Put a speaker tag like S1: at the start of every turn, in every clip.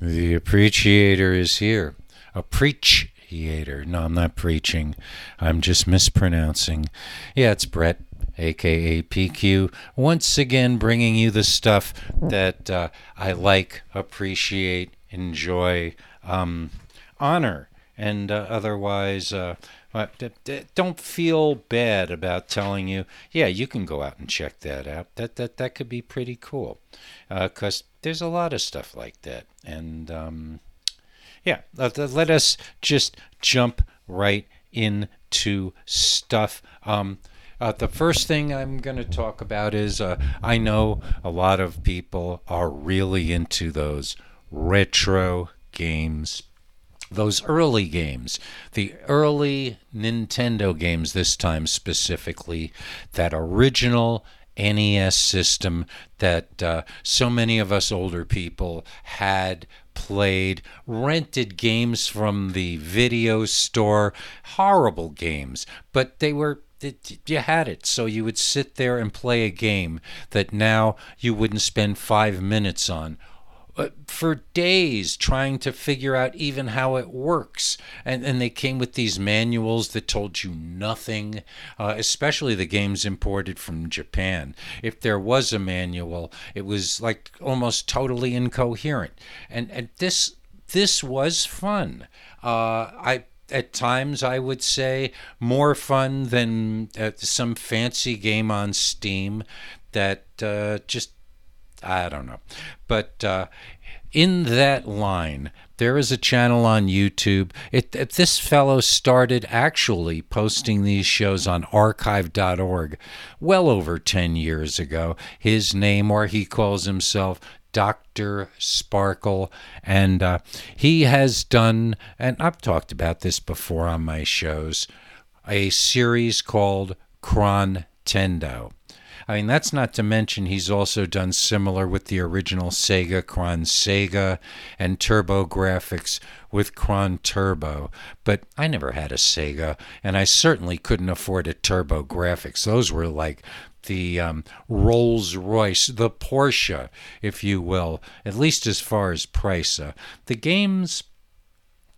S1: The appreciator is here. A Appreciator. No, I'm not preaching. I'm just mispronouncing. Yeah, it's Brett, aka PQ, once again bringing you the stuff that uh, I like, appreciate, enjoy, um, honor, and uh, otherwise. Uh, uh, d- d- don't feel bad about telling you, yeah, you can go out and check that out. That that that could be pretty cool, because there's a lot of stuff like that. And um, yeah, let, let us just jump right into stuff. Um, uh, the first thing I'm going to talk about is uh, I know a lot of people are really into those retro games those early games, the early Nintendo games, this time specifically, that original NES system that uh, so many of us older people had played, rented games from the video store, horrible games, but they were you had it. So you would sit there and play a game that now you wouldn't spend five minutes on for days trying to figure out even how it works. And, and they came with these manuals that told you nothing, uh, especially the games imported from Japan. If there was a manual, it was like almost totally incoherent. And, and this this was fun. Uh, I at times I would say more fun than uh, some fancy game on Steam that uh, just I don't know. But uh, in that line, there is a channel on YouTube. It, it, this fellow started actually posting these shows on archive.org well over 10 years ago. His name, or he calls himself Dr. Sparkle. And uh, he has done, and I've talked about this before on my shows, a series called Chrontendo. I mean, that's not to mention he's also done similar with the original Sega Chron Sega and TurboGrafx with Chron Turbo. But I never had a Sega, and I certainly couldn't afford a TurboGrafx. Those were like the um, Rolls Royce, the Porsche, if you will, at least as far as price. Uh, the games,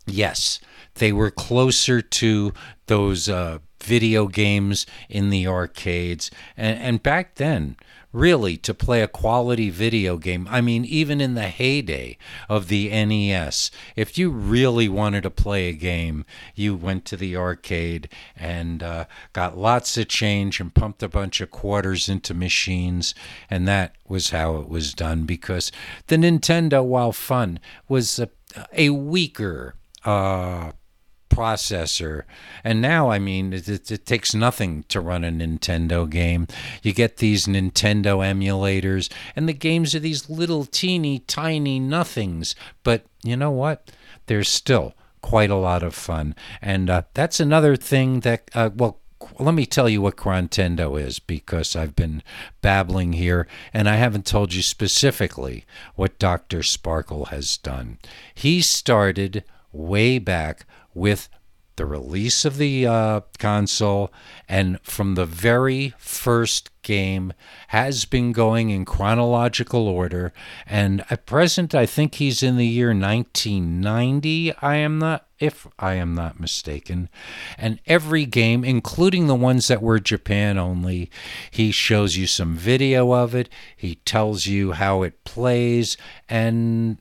S1: yes, they were closer to those uh, video games in the arcades. And, and back then, really, to play a quality video game, I mean, even in the heyday of the NES, if you really wanted to play a game, you went to the arcade and uh, got lots of change and pumped a bunch of quarters into machines. And that was how it was done because the Nintendo, while fun, was a, a weaker. Uh, processor. And now, I mean, it, it, it, takes nothing to run a Nintendo game. You get these Nintendo emulators, and the games are these little teeny tiny nothings. But you know what? There's still quite a lot of fun. And uh, that's another thing that, uh, well, let me tell you what Chrontendo is because I've been babbling here and I haven't told you specifically what Dr. Sparkle has done. He started way back with the release of the uh, console and from the very first game has been going in chronological order. And at present i think he's in the year 1990 i am not if i am not mistaken. And every game including the ones that were japan only he shows you some video of it. He tells you how it plays. And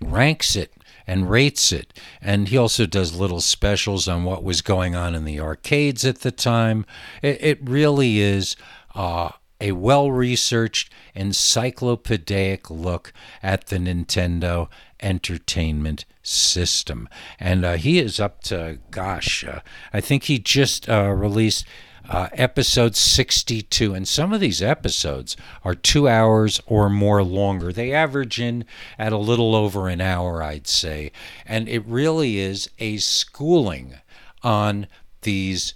S1: ranks it and rates it. And he also does little specials on what was going on in the arcades at the time. It, it really is uh, a well researched, encyclopedic look at the Nintendo Entertainment System. And uh, he is up to, gosh, uh, I think he just uh, released uh, episode 62. And some of these episodes are two hours or more longer. They average in at a little over an hour, I'd say. And it really is a schooling on these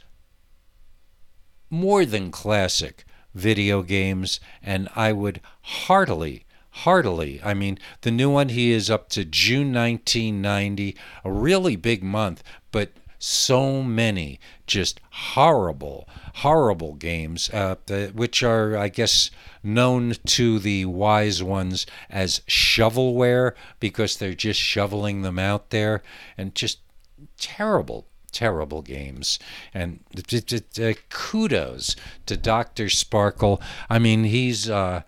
S1: more than classic video games. And I would heartily heartily. I mean, the new one he is up to June 1990, a really big month, but so many just horrible, horrible games, uh, which are, I guess, known to the wise ones as shovelware because they're just shoveling them out there and just terrible, terrible games. And uh, kudos to Dr. Sparkle. I mean, he's. Uh,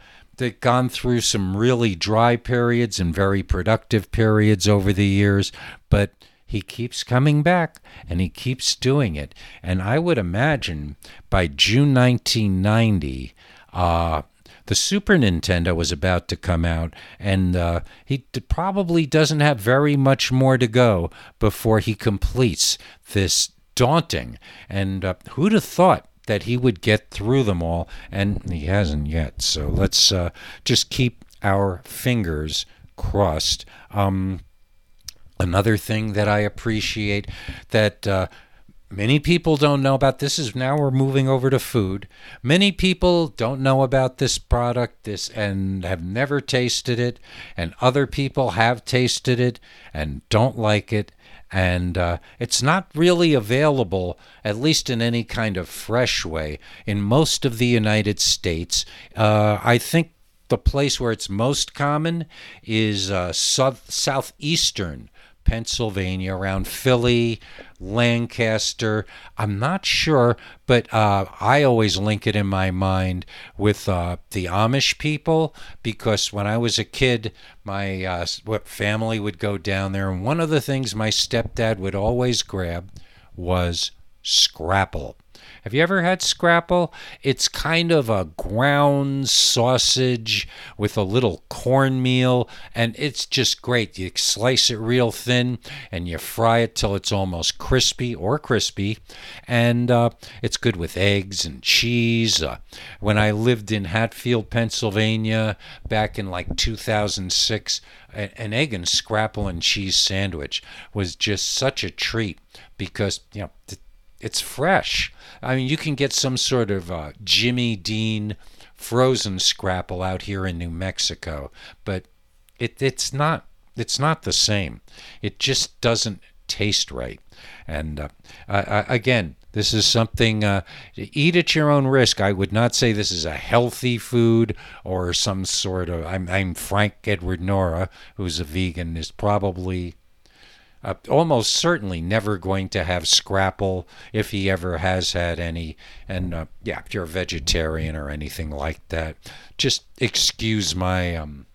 S1: gone through some really dry periods and very productive periods over the years, but he keeps coming back and he keeps doing it. And I would imagine by June 1990, uh, the Super Nintendo was about to come out, and uh, he probably doesn't have very much more to go before he completes this daunting. And uh, who'd have thought that he would get through them all, and he hasn't yet. So let's uh, just keep our fingers crossed. Um, another thing that I appreciate that uh, many people don't know about this is now we're moving over to food. Many people don't know about this product this and have never tasted it, and other people have tasted it and don't like it and uh, it's not really available, at least in any kind of fresh way, in most of the United States. Uh, I think the place where it's most common is uh, south, southeastern Pennsylvania, around Philly, Lancaster. I'm not sure, but uh, I always link it in my mind with uh, the Amish people because when I was a kid, my uh, family would go down there, and one of the things my stepdad would always grab was scrapple. Have you ever had scrapple? It's kind of a ground sausage with a little cornmeal, and it's just great. You slice it real thin and you fry it till it's almost crispy or crispy, and uh, it's good with eggs and cheese. Uh, when I lived in Hatfield, Pennsylvania, back in like 2006, an egg and scrapple and cheese sandwich was just such a treat because you know it's fresh. I mean, you can get some sort of uh, Jimmy Dean frozen scrapple out here in New Mexico, but it, it's not it's not the same. It just doesn't taste right. And uh, uh, again, this is something uh, eat at your own risk. I would not say this is a healthy food or some sort of. I'm, I'm Frank Edward Nora, who's a vegan, is probably uh, almost certainly never going to have scrapple if he ever has had any. And uh, yeah, if you're a vegetarian or anything like that, just excuse my um,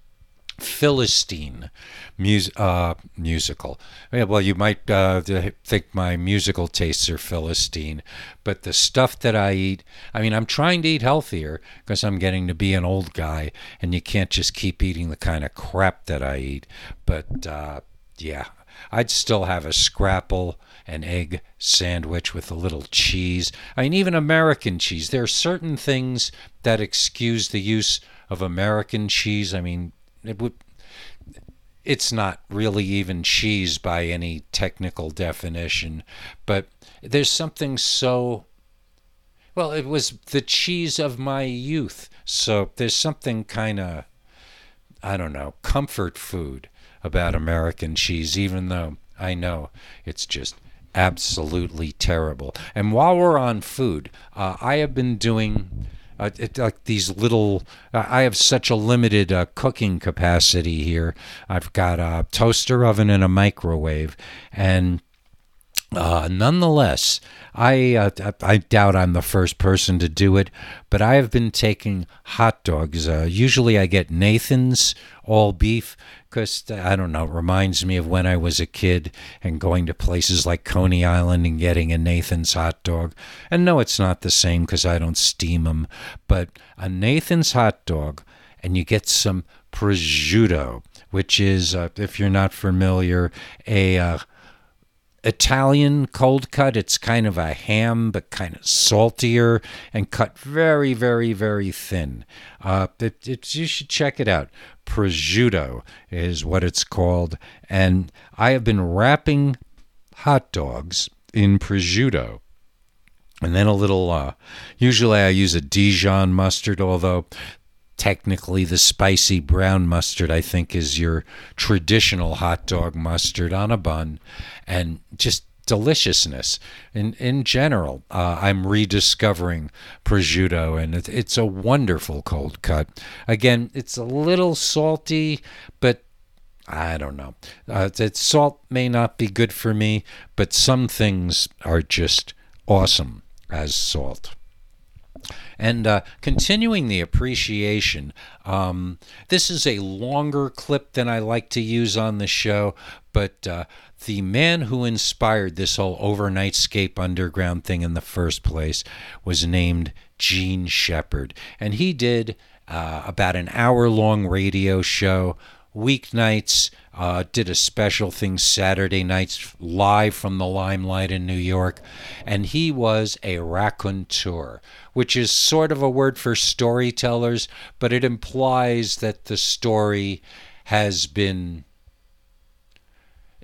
S1: Philistine mus- uh, musical. Yeah, well, you might uh, think my musical tastes are Philistine, but the stuff that I eat, I mean, I'm trying to eat healthier because I'm getting to be an old guy, and you can't just keep eating the kind of crap that I eat. But uh, yeah, I'd still have a scrapple, an egg sandwich with a little cheese. I mean, even American cheese. There are certain things that excuse the use of American cheese. I mean, it would. It's not really even cheese by any technical definition, but there's something so well, it was the cheese of my youth. So there's something kind of, I don't know, comfort food about American cheese, even though I know it's just absolutely terrible. And while we're on food, uh, I have been doing. Uh, it, like these little, uh, I have such a limited uh, cooking capacity here. I've got a toaster oven and a microwave, and uh, nonetheless, I uh, I doubt I'm the first person to do it, but I have been taking hot dogs. Uh, usually, I get Nathan's all beef because I don't know. It reminds me of when I was a kid and going to places like Coney Island and getting a Nathan's hot dog. And no, it's not the same because I don't steam them, but a Nathan's hot dog, and you get some prosciutto, which is, uh, if you're not familiar, a uh, Italian cold cut. It's kind of a ham, but kind of saltier and cut very, very, very thin. Uh, it, it, you should check it out. Prosciutto is what it's called. And I have been wrapping hot dogs in prosciutto. And then a little, uh, usually I use a Dijon mustard, although technically the spicy brown mustard i think is your traditional hot dog mustard on a bun and just deliciousness in in general. Uh, I'm rediscovering prosciutto, and it, it's a wonderful cold cut. Again, it's a little salty, but I don't know. Uh, that salt may not be good for me, but some things are just awesome as salt. And uh, continuing the appreciation, um, this is a longer clip than I like to use on the show, but uh, the man who inspired this whole overnightscape underground thing in the first place was named Jean Shepherd. And he did uh, about an hour long radio show weeknights. Uh, did a special thing Saturday nights live from the limelight in New York. And he was a raconteur, which is sort of a word for storytellers, but it implies that the story has been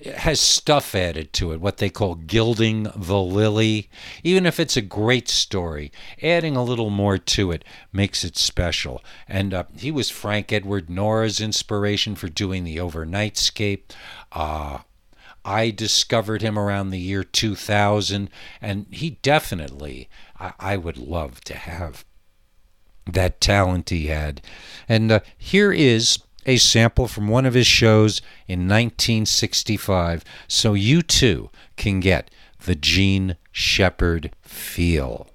S1: has stuff added to it, what they call gilding the lily. Even if it's a great story, adding a little more to it makes it special. And uh, he was Frank Edward Nora's inspiration for doing the Overnightscape. Uh, I discovered him around the year 2000, and he definitely, I, I would love to have that talent he had. And uh, here is a sample from one of his shows in 1965 so you too can get the Jean Shepherd feel.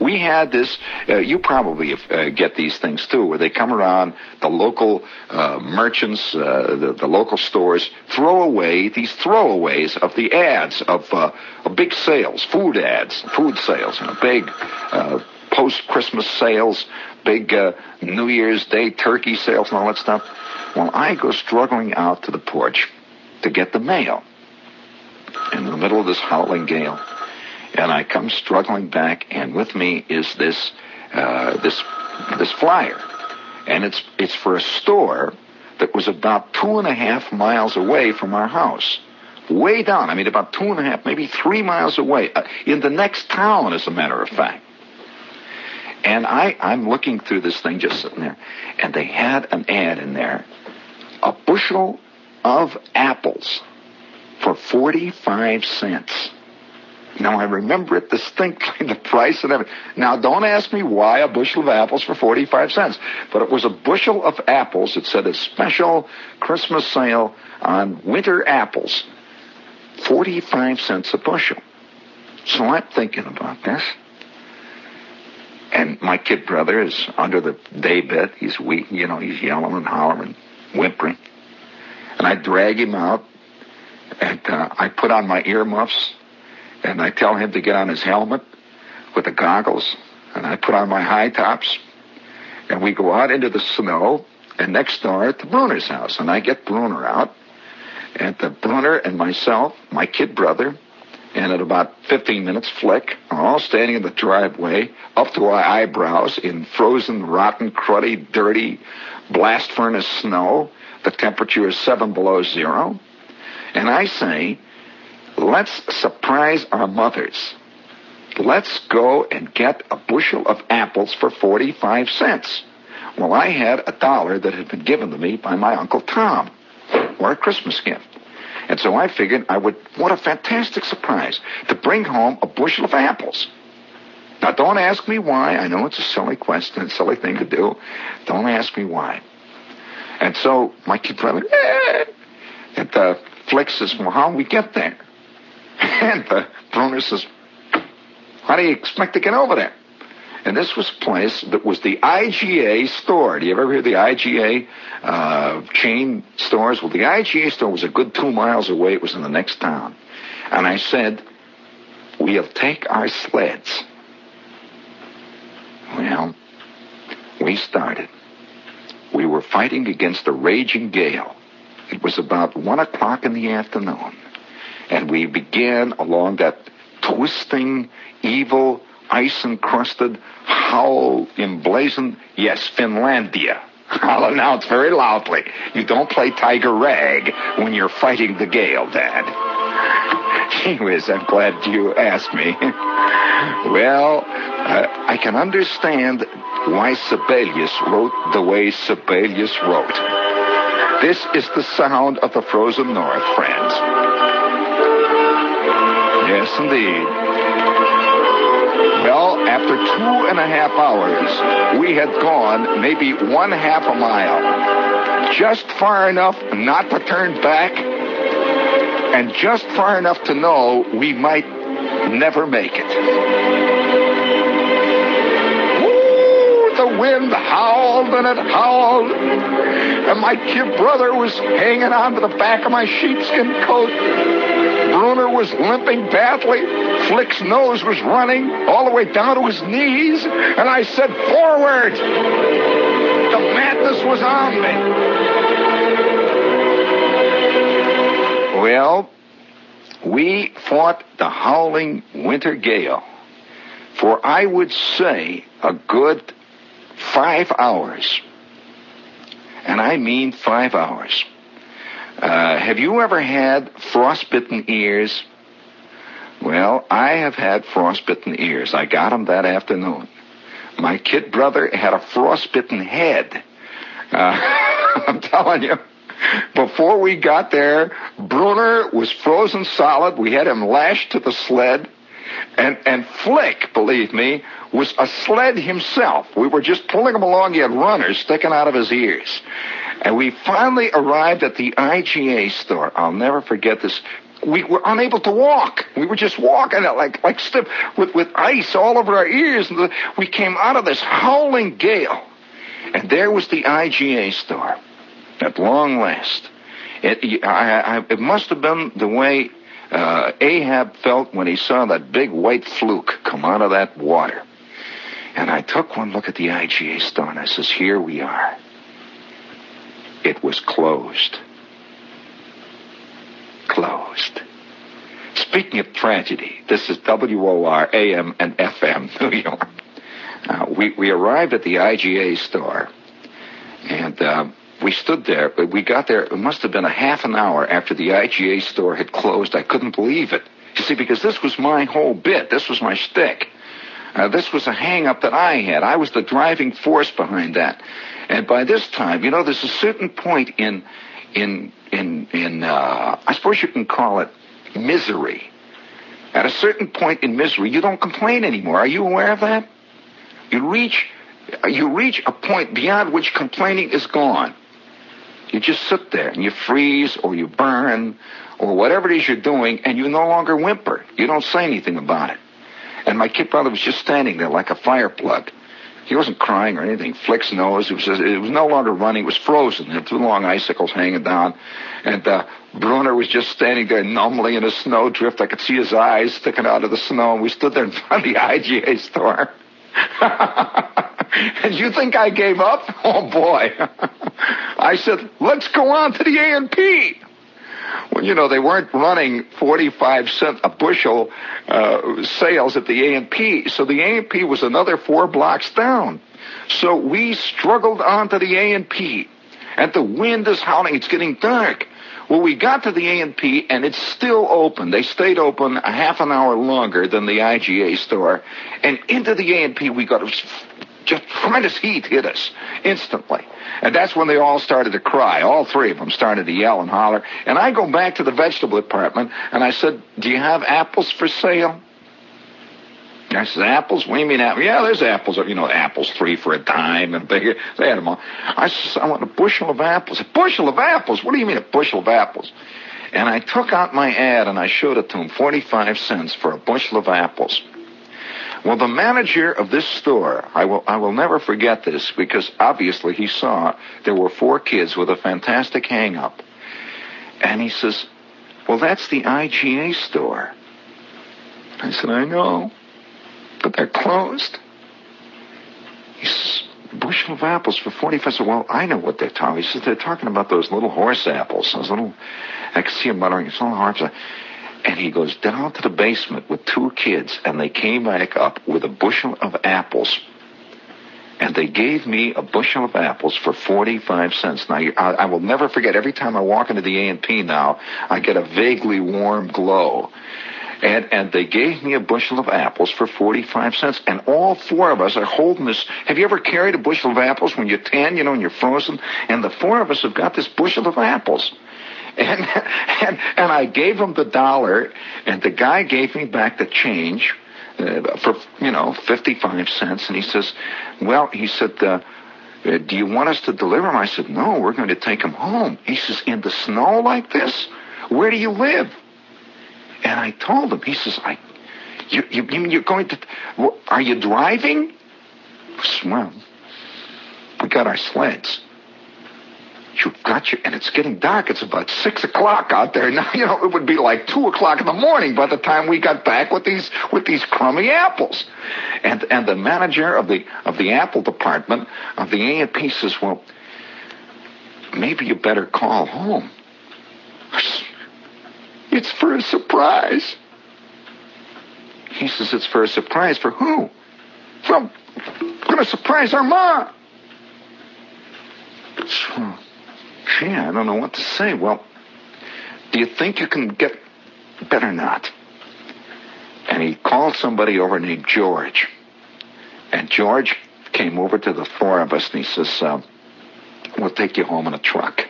S2: We had this, uh, you probably uh, get these things too, where they come around, the local uh, merchants, uh, the, the, local stores, throw away these throwaways of the ads of, uh, of big sales, food ads, food sales, know, big uh, post Christmas sales big uh, New Year's Day turkey sales and all that stuff. Well, I go struggling out to the porch to get the mail in the middle of this howling gale. And I come struggling back, and with me is this uh, this this flyer, and it's it's for a store that was about two and a half miles away from our house, way down. I mean, about two and a half, maybe three miles away, uh, in the next town, as a matter of fact. And I, I'm looking through this thing just sitting there, and they had an ad in there a bushel of apples for 45 cents. Now I remember it distinctly, the price and everything. Now don't ask me why a bushel of apples for 45 cents, but it was a bushel of apples. It said a special Christmas sale on winter apples. 45 cents a bushel. So I'm thinking about this. And my kid brother is under the day bed. He's weak, you know, he's yelling and hollering, whimpering. And I drag him out, and uh, I put on my earmuffs, and I tell him to get on his helmet with the goggles, and I put on my high tops, and we go out into the snow, and next door at the Bruner's house, and I get Bruner out, and the Bruner and myself, my kid brother, and at about 15 minutes, Flick, all uh, standing in the driveway, up to our eyebrows in frozen, rotten, cruddy, dirty, blast furnace snow. The temperature is seven below zero. And I say, let's surprise our mothers. Let's go and get a bushel of apples for 45 cents. Well, I had a dollar that had been given to me by my Uncle Tom for a Christmas gift. And so I figured I would, what a fantastic surprise to bring home a bushel of apples. Now, don't ask me why. I know it's a silly question, a silly thing to do. Don't ask me why. And so my kid brother, eh, and uh, Flick says, well, how we get there? And uh, Bruner says, how do you expect to get over there? And this was a place that was the IGA store. Do you ever hear the IGA uh, chain stores? Well, the IGA store was a good two miles away. It was in the next town. And I said, we'll take our sleds. Well, we started. We were fighting against a raging gale. It was about one o'clock in the afternoon. And we began along that twisting, evil, ice encrusted, howl emblazoned, yes, Finlandia. I'll announce very loudly. You don't play Tiger Rag when you're fighting the gale, Dad. Anyways, I'm glad you asked me. well, uh, I can understand why Sibelius wrote the way Sibelius wrote. This is the sound of the frozen north, friends. Yes, indeed. Well, after two and a half hours, we had gone maybe one half a mile. Just far enough not to turn back, and just far enough to know we might never make it. The wind howled and it howled, and my kid brother was hanging on to the back of my sheepskin coat. Bruner was limping badly. Flick's nose was running all the way down to his knees, and I said, Forward! The madness was on me. Well, we fought the howling winter gale for, I would say, a good five hours. And I mean five hours. Uh, have you ever had frostbitten ears? Well, I have had frostbitten ears. I got them that afternoon. My kid brother had a frostbitten head. Uh, I'm telling you. Before we got there, Bruner was frozen solid. We had him lashed to the sled. And, and Flick, believe me, was a sled himself. We were just pulling him along. He had runners sticking out of his ears. And we finally arrived at the IGA store. I'll never forget this. We were unable to walk. We were just walking like like stiff with with ice all over our ears. And we came out of this howling gale, and there was the IGA store at long last. It, I, I, it must have been the way uh, Ahab felt when he saw that big white fluke come out of that water. And I took one look at the IGA store and I says, here we are. It was closed. Closed. Speaking of tragedy, this is WOR AM and FM New York. Uh, we, we arrived at the IGA store and uh, we stood there. But we got there, it must have been a half an hour after the IGA store had closed. I couldn't believe it. You see, because this was my whole bit. This was my shtick. Uh, this was a hang-up that I had. I was the driving force behind that. And by this time, you know, there's a certain point in, in, in, in, uh, I suppose you can call it misery. At a certain point in misery, you don't complain anymore. Are you aware of that? You reach, you reach a point beyond which complaining is gone. You just sit there and you freeze or you burn or whatever it is you're doing and you no longer whimper. You don't say anything about it. And my kid brother was just standing there like a fire plug. He wasn't crying or anything. Flick's nose, it was, it was no longer running. It was frozen. There two long icicles hanging down. And uh, Bruner was just standing there numbly in a snowdrift. I could see his eyes sticking out of the snow. And we stood there in front of the IGA store. and you think I gave up? Oh, boy. I said, let's go on to the A&P well, you know, they weren't running 45 cent a bushel uh, sales at the A&P. So the A&P was another four blocks down. So we struggled onto the A&P. And the wind is howling. It's getting dark. Well, we got to the A&P and it's still open. They stayed open a half an hour longer than the IGA store. And into the A&P we got just tremendous heat hit us instantly. And that's when they all started to cry. All three of them started to yell and holler. And I go back to the vegetable department and I said, Do you have apples for sale? I said, apples? What do you mean apples? Yeah, there's apples. You know, apples three for a dime and bigger. They had them all. I said, I want a bushel of apples. A bushel of apples? What do you mean a bushel of apples? And I took out my ad and I showed it to him, 45 cents for a bushel of apples. Well, the manager of this store, I will, I will never forget this because obviously he saw there were four kids with a fantastic hang up. And he says, well, that's the IGA store. I said, I know, but they're closed. He says, bushel of apples for 45 cents. Well, I know what they're talking. He says, they're talking about those little horse apples. Those little, I can see him muttering, it's little horse apples. And he goes down to the basement with two kids, and they came back up with a bushel of apples. And they gave me a bushel of apples for 45 cents. Now, I, I will never forget, every time I walk into the A&P now, I get a vaguely warm glow. And, and they gave me a bushel of apples for 45 cents. And all four of us are holding this. Have you ever carried a bushel of apples when you're 10, you know, and you're frozen? And the four of us have got this bushel of apples. And, and, and I gave him the dollar, and the guy gave me back the change uh, for, you know, 55 cents. And he says, well, he said, uh, uh, do you want us to deliver him? I said, no, we're going to take him home. He says, in the snow like this? Where do you live? And I told him, he says, I, you, you, you're going to, are you driving? Well, we got our sleds. You've got your, and it's getting dark. It's about six o'clock out there now. You know, it would be like two o'clock in the morning by the time we got back with these with these crummy apples. And and the manager of the of the apple department of the A and P says, "Well, maybe you better call home. It's for a surprise." He says, "It's for a surprise for who? We're going to surprise our mom." Gee, I don't know what to say. Well, do you think you can get better not? And he called somebody over named George. And George came over to the four of us and he says, uh, we'll take you home in a truck.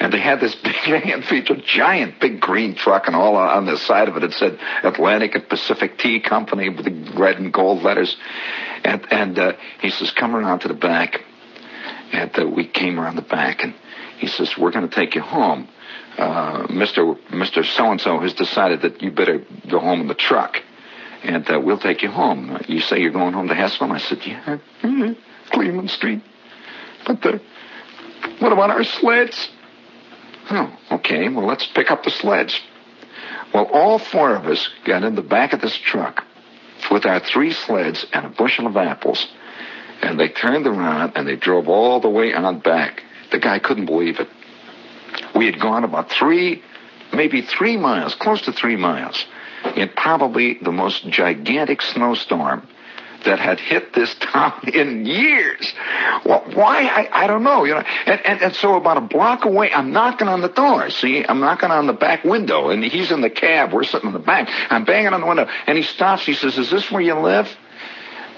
S2: And they had this big giant feature, giant big green truck, and all on the side of it it said Atlantic and Pacific Tea Company with the red and gold letters. And and uh, he says, "Come around to the back." And uh, we came around the back, and he says, "We're going to take you home. Uh, Mister Mister So and So has decided that you better go home in the truck, and uh, we'll take you home. You say you're going home to Hesselman?" I said, "Yeah, mm-hmm. Cleveland Street." But the what about our sleds? Oh, okay. Well, let's pick up the sleds. Well, all four of us got in the back of this truck with our three sleds and a bushel of apples, and they turned around and they drove all the way on back. The guy couldn't believe it. We had gone about three, maybe three miles, close to three miles, in probably the most gigantic snowstorm that had hit this town in years. Well, why? I, I don't know. You know, and, and and so about a block away, I'm knocking on the door. See, I'm knocking on the back window, and he's in the cab. We're sitting in the back. I'm banging on the window, and he stops. He says, "Is this where you live?"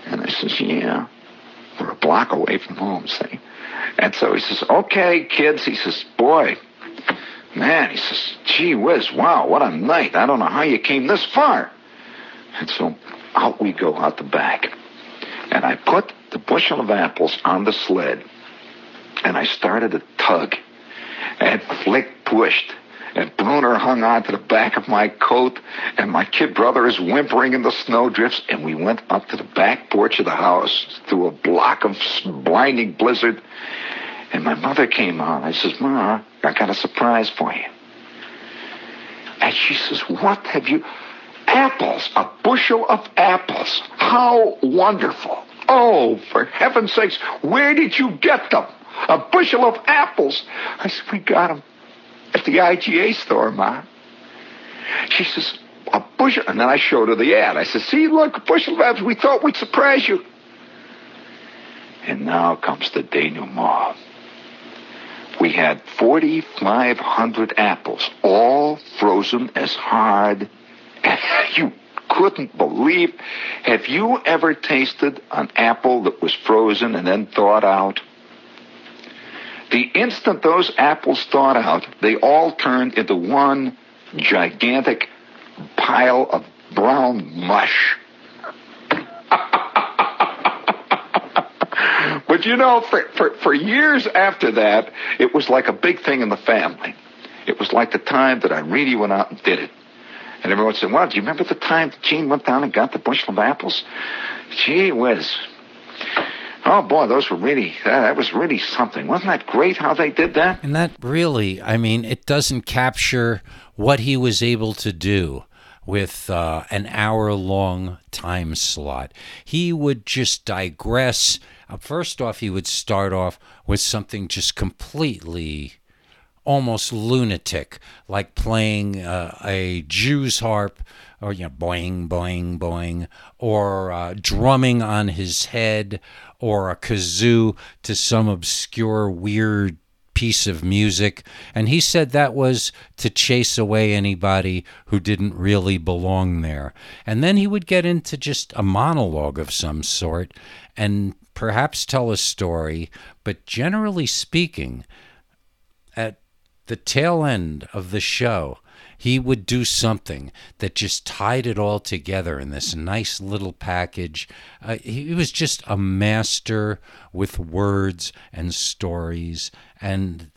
S2: And I says, "Yeah." We're a block away from home. See, and so he says, "Okay, kids." He says, "Boy." Man, he says, gee whiz, wow, what a night. I don't know how you came this far. And so out we go out the back. And I put the bushel of apples on the sled. And I started to tug. And Flick pushed. And Bruner hung on to the back of my coat. And my kid brother is whimpering in the snowdrifts. And we went up to the back porch of the house through a block of blinding blizzard. And my mother came out. I says, Ma, I got a surprise for you. And she says, What have you? Apples, a bushel of apples. How wonderful. Oh, for heaven's sakes, where did you get them? A bushel of apples. I said, we got them at the IGA store, Ma. She says, a bushel. And then I showed her the ad. I said, see, look, a bushel of apples. We thought we'd surprise you. And now comes the denouement. We had 4,500 apples, all frozen as hard you couldn't believe. Have you ever tasted an apple that was frozen and then thawed out? The instant those apples thawed out, they all turned into one gigantic pile of brown mush. but you know, for, for, for years after that, it was like a big thing in the family. It was like the time that I really went out and did it. And everyone said, well, do you remember the time that Jean went down and got the bushel of apples? Gee whiz. Oh boy, those were really, that, that was really something. Wasn't that great how they did that?
S1: And that really, I mean, it doesn't capture what he was able to do with uh, an hour long time slot. He would just digress. Uh, first off, he would start off with something just completely almost lunatic, like playing uh, a Jew's harp, or you know, boing, boing, boing, or uh, drumming on his head, or a kazoo to some obscure, weird piece of music. And he said that was to chase away anybody who didn't really belong there. And then he would get into just a monologue of some sort and perhaps tell a story, but generally speaking, at the tail end of the show, he would do something that just tied it all together in this nice little package. Uh, he was just a master with words and stories. And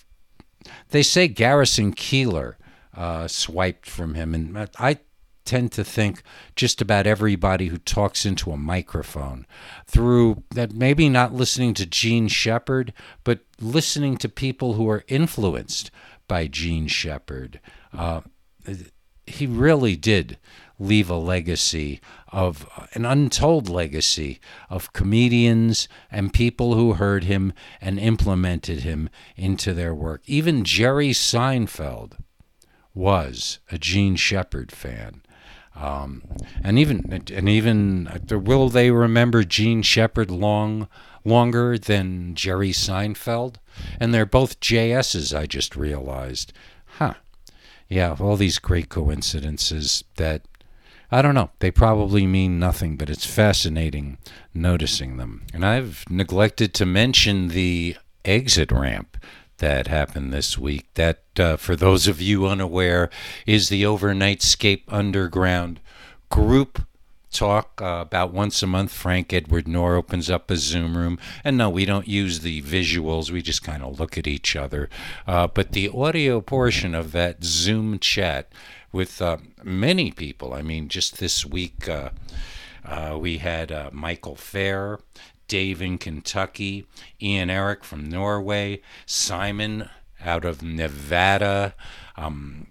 S1: they say Garrison Keillor uh, swiped from him. And I tend to think just about everybody who talks into a microphone through that maybe not listening to Jean Shepherd, but listening to people who are influenced by Jean Shepherd. Uh, he really did leave a legacy of an untold legacy of comedians and people who heard him and implemented him into their work. Even Jerry Seinfeld was a Jean Shepherd fan. Um, and even and even uh, will they remember Jean Shepherd long longer than Jerry Seinfeld? And they're both JSs. I just realized, huh? Yeah, all these great coincidences that I don't know. They probably mean nothing, but it's fascinating noticing them. And I've neglected to mention the exit ramp that happened this week. That, uh, for those of you unaware, is the Overnightscape Underground group talk uh, about once a month. Frank Edward Nora opens up a Zoom room. And no, we don't use the visuals, we just kind of look at each other. Uh, but the audio portion of that Zoom chat with uh, many people, I mean, just this week, uh, uh, we had uh, Michael Fair, Dave in Kentucky, Ian Eric from Norway, Simon out of Nevada, um,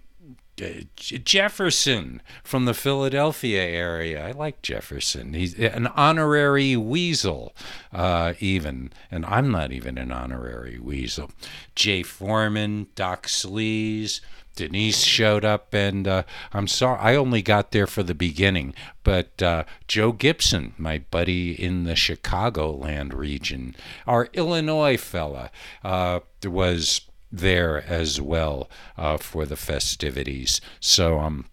S1: Jefferson from the Philadelphia area. I like Jefferson. He's an honorary weasel, uh, even. And I'm not even an honorary weasel. Jay Foreman, Doc Sleaze, Denise showed up, and uh, I'm sorry, I only got there for the beginning. But uh, Joe Gibson, my buddy in the Chicagoland region, our Illinois fella, uh, was there as well uh, for the festivities. So um,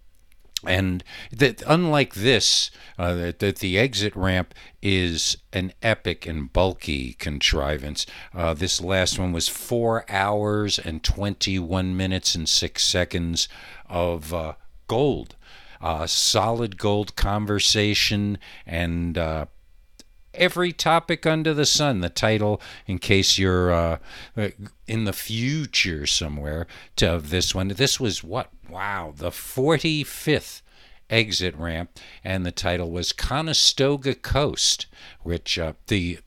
S1: and that unlike this, uh, that, that, the exit ramp is an epic and bulky contrivance. Uh, this last one was four hours and 21 minutes and six seconds of uh, gold. Uh, solid gold conversation and uh, every topic under the sun. The title, in case you're uh, in the future somewhere, to this one. This was what? Wow, the 45th exit ramp, and the title was Conestoga Coast, which uh, the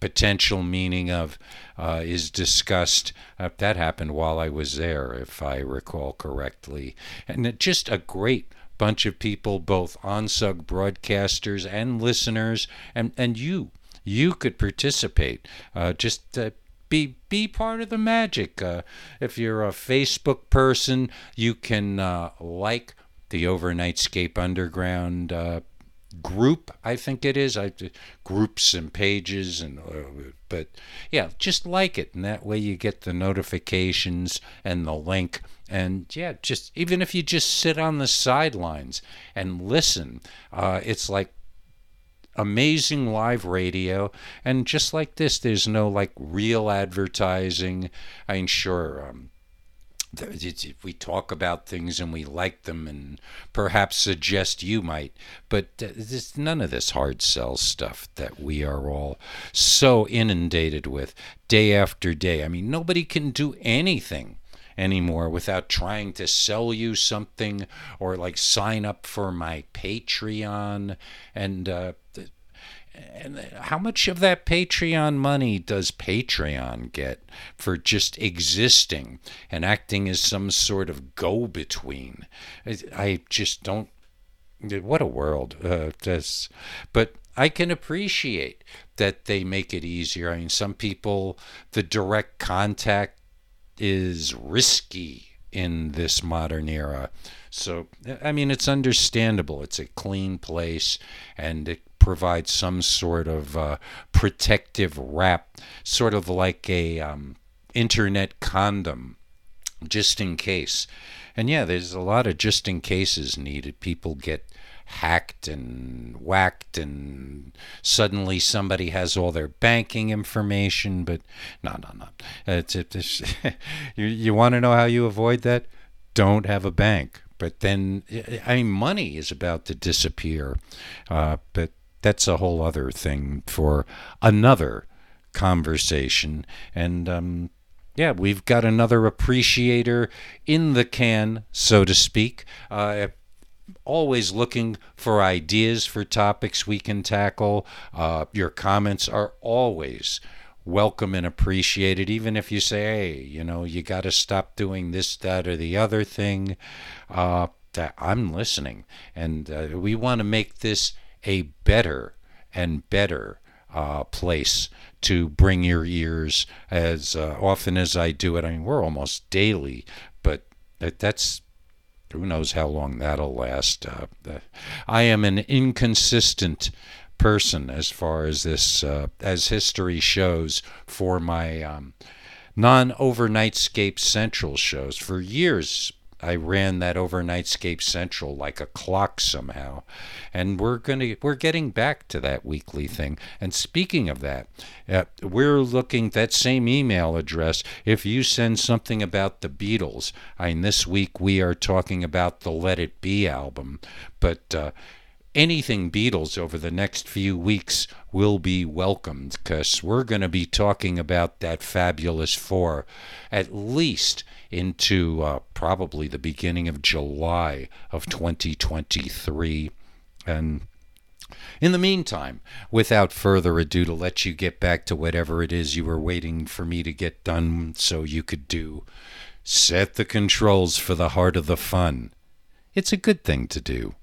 S1: potential meaning of uh, is discussed. Uh, that happened while I was there, if I recall correctly. And just a great bunch of people, both OnSug broadcasters and listeners, and, and you. You could participate. Uh, just uh, be be part of the magic. Uh, if you're a Facebook person, you can uh, like the Overnightscape Underground uh, group. I think it is. I groups and pages and uh, but yeah, just like it, and that way you get the notifications and the link and yeah, just even if you just sit on the sidelines and listen, uh, it's like amazing live radio. And just like this, there's no like real advertising. I mean, sure. Um, we talk about things and we like them and perhaps suggest you might but there's none of this hard sell stuff that we are all so inundated with day after day i mean nobody can do anything anymore without trying to sell you something or like sign up for my Patreon and uh, and how much of that Patreon money does Patreon get for just existing and acting as some sort of go between? I just don't. What a world. Uh, this, but I can appreciate that they make it easier. I mean, some people, the direct contact is risky in this modern era. So, I mean, it's understandable. It's a clean place and it provides some sort of uh, protective wrap, sort of like a um, internet condom, just in case. And yeah, there's a lot of just in cases needed. People get hacked and whacked and suddenly somebody has all their banking information but no no no. It's, it's, you, you want to know how you avoid that? Don't have a bank. But then i mean money is about to disappear uh, but that's a whole other thing for another conversation. And um, yeah, we've got another appreciator in the can, so to speak. Uh, always looking for ideas for topics we can tackle. Uh, your comments are always welcome and appreciated, even if you say, hey, you know, you got to stop doing this, that, or the other thing. Uh, I'm listening. And uh, we want to make this a better and better uh, place to bring your ears as uh, often as I do it. I mean, we're almost daily, but that, that's who knows how long that'll last. Uh, I am an inconsistent person as far as this, uh, as history shows, for my um, non overnightscape central shows. For years, I ran that overnightscape central like a clock somehow, and we're gonna we're getting back to that weekly thing. And speaking of that, uh, we're looking that same email address. If you send something about the Beatles, I mean this week we are talking about the Let It Be album, but. Uh, anything Beatles over the next few weeks will be welcomed because we're going to be talking about that fabulous four at least into uh, probably the beginning of July of 2023. And in the meantime, without further ado, to let you get back to whatever it is you were waiting for me to get done so you could do, set the controls for the heart of the fun. It's a good thing to do.